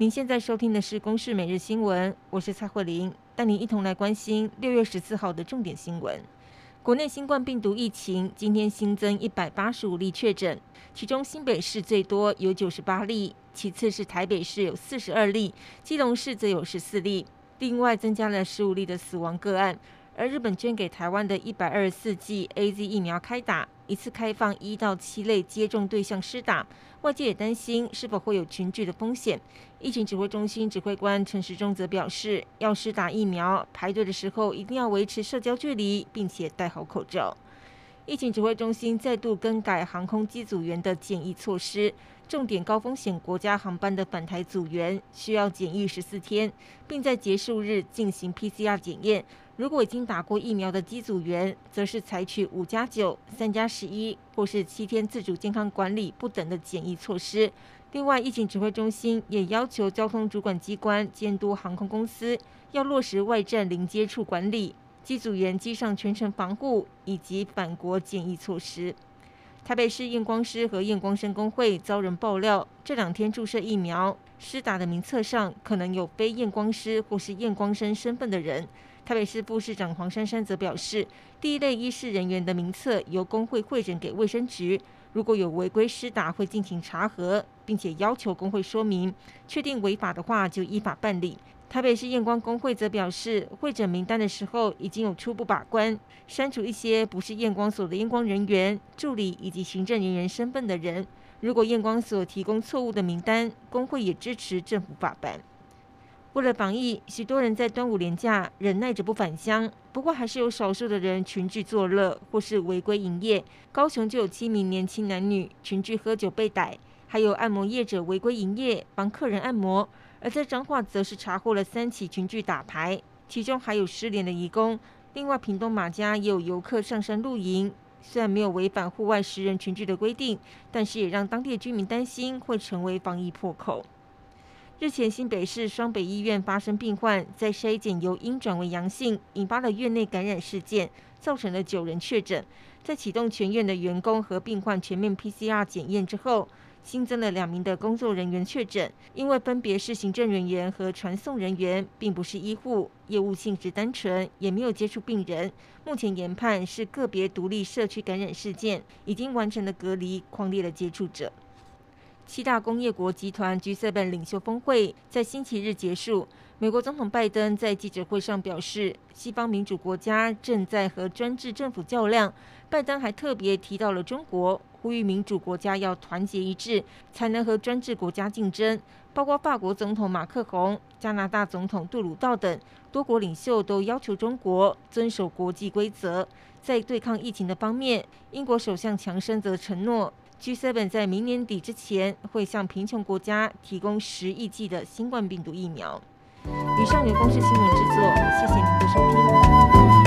您现在收听的是《公视每日新闻》，我是蔡慧玲，带您一同来关心六月十四号的重点新闻。国内新冠病毒疫情今天新增一百八十五例确诊，其中新北市最多有九十八例，其次是台北市有四十二例，基隆市则有十四例，另外增加了十五例的死亡个案。而日本捐给台湾的一百二十四剂 AZ 疫苗开打，一次开放一到七类接种对象施打，外界也担心是否会有群聚的风险。疫情指挥中心指挥官陈时中则表示，要施打疫苗，排队的时候一定要维持社交距离，并且戴好口罩。疫情指挥中心再度更改航空机组员的检疫措施，重点高风险国家航班的返台组员需要检疫十四天，并在结束日进行 PCR 检验。如果已经打过疫苗的机组员，则是采取五加九、三加十一或是七天自主健康管理不等的检疫措施。另外，疫情指挥中心也要求交通主管机关监督航空公司，要落实外站零接触管理、机组员机上全程防护以及返国检疫措施。台北市验光师和验光生工会遭人爆料，这两天注射疫苗施打的名册上可能有非验光师或是验光生身份的人。台北市副市长黄珊珊则表示，第一类医师人员的名册由工会会诊给卫生局，如果有违规施打，会进行查核，并且要求工会说明，确定违法的话就依法办理。台北市验光工会则表示，会整名单的时候已经有初步把关，删除一些不是验光所的验光人员、助理以及行政人员身份的人。如果验光所提供错误的名单，工会也支持政府法办。为了防疫，许多人在端午连假忍耐着不返乡。不过，还是有少数的人群聚作乐或是违规营业。高雄就有七名年轻男女群聚喝酒被逮，还有按摩业者违规营业帮客人按摩。而在彰化，则是查获了三起群聚打牌，其中还有失联的移工。另外，屏东马家也有游客上山露营，虽然没有违反户外十人群聚的规定，但是也让当地居民担心会成为防疫破口。日前，新北市双北医院发生病患在筛检由阴转为阳性，引发了院内感染事件，造成了九人确诊。在启动全院的员工和病患全面 PCR 检验之后，新增了两名的工作人员确诊，因为分别是行政人员和传送人员，并不是医护，业务性质单纯，也没有接触病人。目前研判是个别独立社区感染事件，已经完成了隔离，框列了接触者。七大工业国集团 G7 领袖峰会在星期日结束。美国总统拜登在记者会上表示，西方民主国家正在和专制政府较量。拜登还特别提到了中国，呼吁民主国家要团结一致，才能和专制国家竞争。包括法国总统马克宏、加拿大总统杜鲁道等多国领袖都要求中国遵守国际规则。在对抗疫情的方面，英国首相强生则承诺。G7 在明年底之前会向贫穷国家提供十亿剂的新冠病毒疫苗。以上由公视新闻制作，谢谢您的收听。